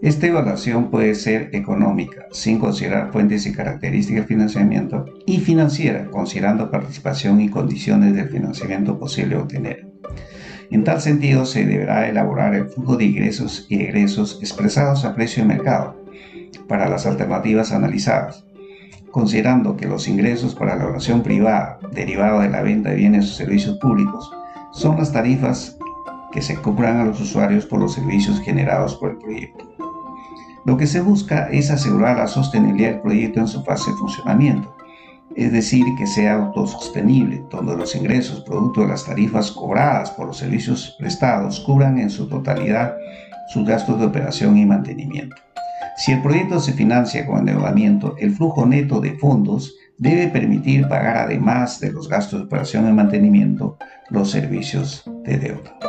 Esta evaluación puede ser económica, sin considerar fuentes y características del financiamiento, y financiera, considerando participación y condiciones del financiamiento posible obtener. En tal sentido, se deberá elaborar el flujo de ingresos y egresos expresados a precio de mercado para las alternativas analizadas, considerando que los ingresos para la oración privada derivada de la venta de bienes o servicios públicos son las tarifas que se cobran a los usuarios por los servicios generados por el proyecto. Lo que se busca es asegurar la sostenibilidad del proyecto en su fase de funcionamiento, es decir, que sea autosostenible, donde los ingresos producto de las tarifas cobradas por los servicios prestados cubran en su totalidad sus gastos de operación y mantenimiento. Si el proyecto se financia con endeudamiento, el flujo neto de fondos debe permitir pagar además de los gastos de operación y mantenimiento los servicios de deuda.